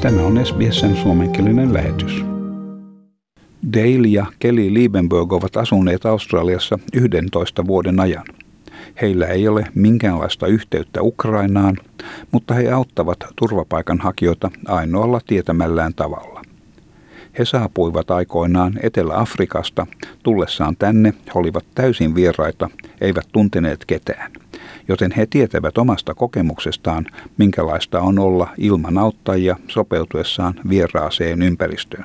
Tämä on SBSn suomenkielinen lähetys. Dale ja Kelly Liebenberg ovat asuneet Australiassa 11 vuoden ajan. Heillä ei ole minkäänlaista yhteyttä Ukrainaan, mutta he auttavat turvapaikanhakijoita ainoalla tietämällään tavalla. He saapuivat aikoinaan Etelä-Afrikasta. Tullessaan tänne he olivat täysin vieraita, eivät tunteneet ketään. Joten he tietävät omasta kokemuksestaan, minkälaista on olla ilman auttajia sopeutuessaan vieraaseen ympäristöön.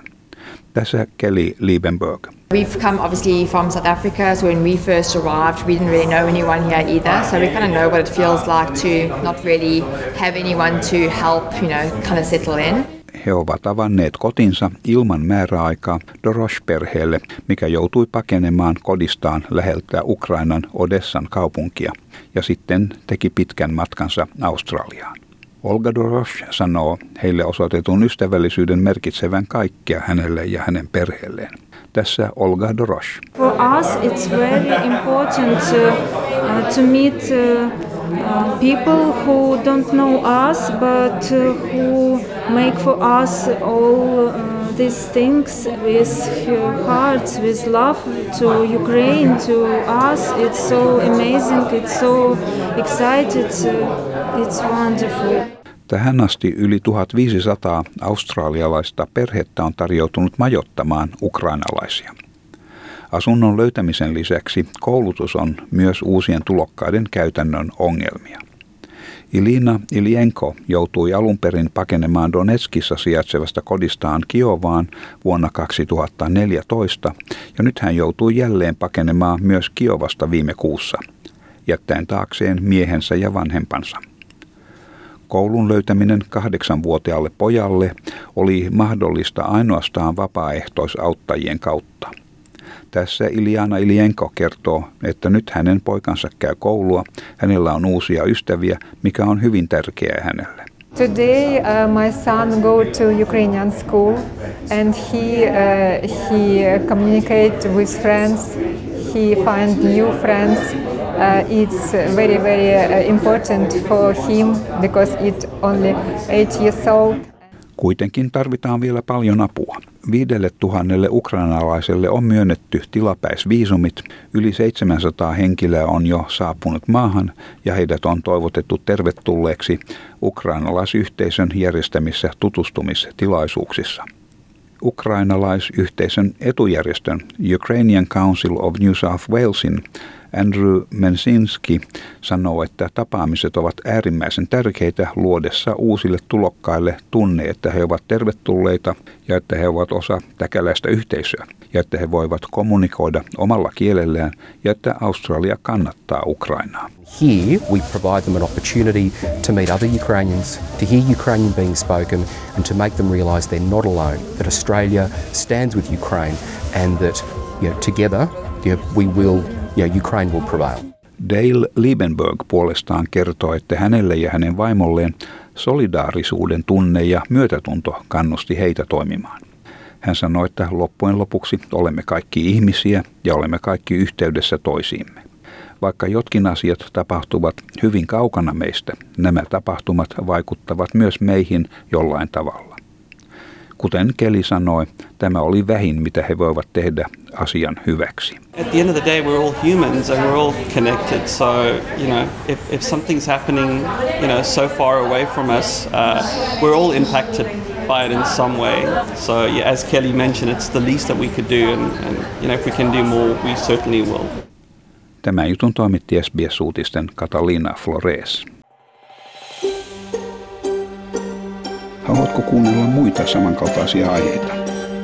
Tässä Kelly Liebenberg. We've come obviously from South Africa, so when we first arrived, we didn't really know anyone here either. So we kind of know what it feels like to not really have anyone to help, you know, kind of settle in he ovat avanneet kotinsa ilman määräaikaa Dorosh-perheelle, mikä joutui pakenemaan kodistaan läheltä Ukrainan Odessan kaupunkia ja sitten teki pitkän matkansa Australiaan. Olga Dorosh sanoo heille osoitetun ystävällisyyden merkitsevän kaikkea hänelle ja hänen perheelleen. Tässä Olga Dorosh. For us it's very important to, uh, to meet uh, people who don't know us but uh, who make for us all uh, these things with hearts, with love to Ukraine, to us. It's so amazing, it's so excited, it's wonderful. Tähän asti yli 1500 australialaista perhettä on tarjoutunut majottamaan ukrainalaisia. Asunnon löytämisen lisäksi koulutus on myös uusien tulokkaiden käytännön ongelmia. Ilina Ilienko joutui alun perin pakenemaan Donetskissa sijaitsevasta kodistaan Kiovaan vuonna 2014 ja nyt hän joutui jälleen pakenemaan myös Kiovasta viime kuussa, jättäen taakseen miehensä ja vanhempansa. Koulun löytäminen kahdeksanvuotiaalle pojalle oli mahdollista ainoastaan vapaaehtoisauttajien kautta – tässä Iliana Ilienko kertoo, että nyt hänen poikansa käy koulua, hänellä on uusia ystäviä, mikä on hyvin tärkeää hänelle. Today uh, my son go to Ukrainian school and he uh, he communicate with friends. He find new friends. Uh, it's very very uh, important for him because it only eight years old. Kuitenkin tarvitaan vielä paljon apua. Viidelle tuhannelle ukrainalaiselle on myönnetty tilapäisviisumit. Yli 700 henkilöä on jo saapunut maahan ja heidät on toivotettu tervetulleeksi ukrainalaisyhteisön järjestämissä tutustumistilaisuuksissa. Ukrainalaisyhteisön etujärjestön Ukrainian Council of New South Walesin Andrew Mensinski sanoo, että tapaamiset ovat äärimmäisen tärkeitä luodessa uusille tulokkaille tunne, että he ovat tervetulleita ja että he ovat osa täkäläistä yhteisöä ja että he voivat kommunikoida omalla kielellään ja että Australia kannattaa Ukrainaa. Here we provide them an opportunity to meet other Ukrainians, to hear Ukrainian being spoken and to make them realise they're not alone, that Australia stands with Ukraine and that you know, together you know, we will ja Ukraine will prevail. Dale Liebenberg puolestaan kertoo, että hänelle ja hänen vaimolleen solidaarisuuden tunne ja myötätunto kannusti heitä toimimaan. Hän sanoi, että loppujen lopuksi olemme kaikki ihmisiä ja olemme kaikki yhteydessä toisiimme. Vaikka jotkin asiat tapahtuvat hyvin kaukana meistä, nämä tapahtumat vaikuttavat myös meihin jollain tavalla. Kuten Keli sanoi, tämä oli vähin, mitä he voivat tehdä asian hyväksi. At the end of the day, we're all humans and we're all connected. So, you know, if, if something's happening, you know, so far away from us, uh, we're all impacted by it in some way. So, yeah, as Kelly mentioned, it's the least that we could do. And, and you know, if we can do more, we certainly will. Tämä jutun toimitti SBS-uutisten Catalina Flores. Haluatko kuunnella muita samankaltaisia aiheita?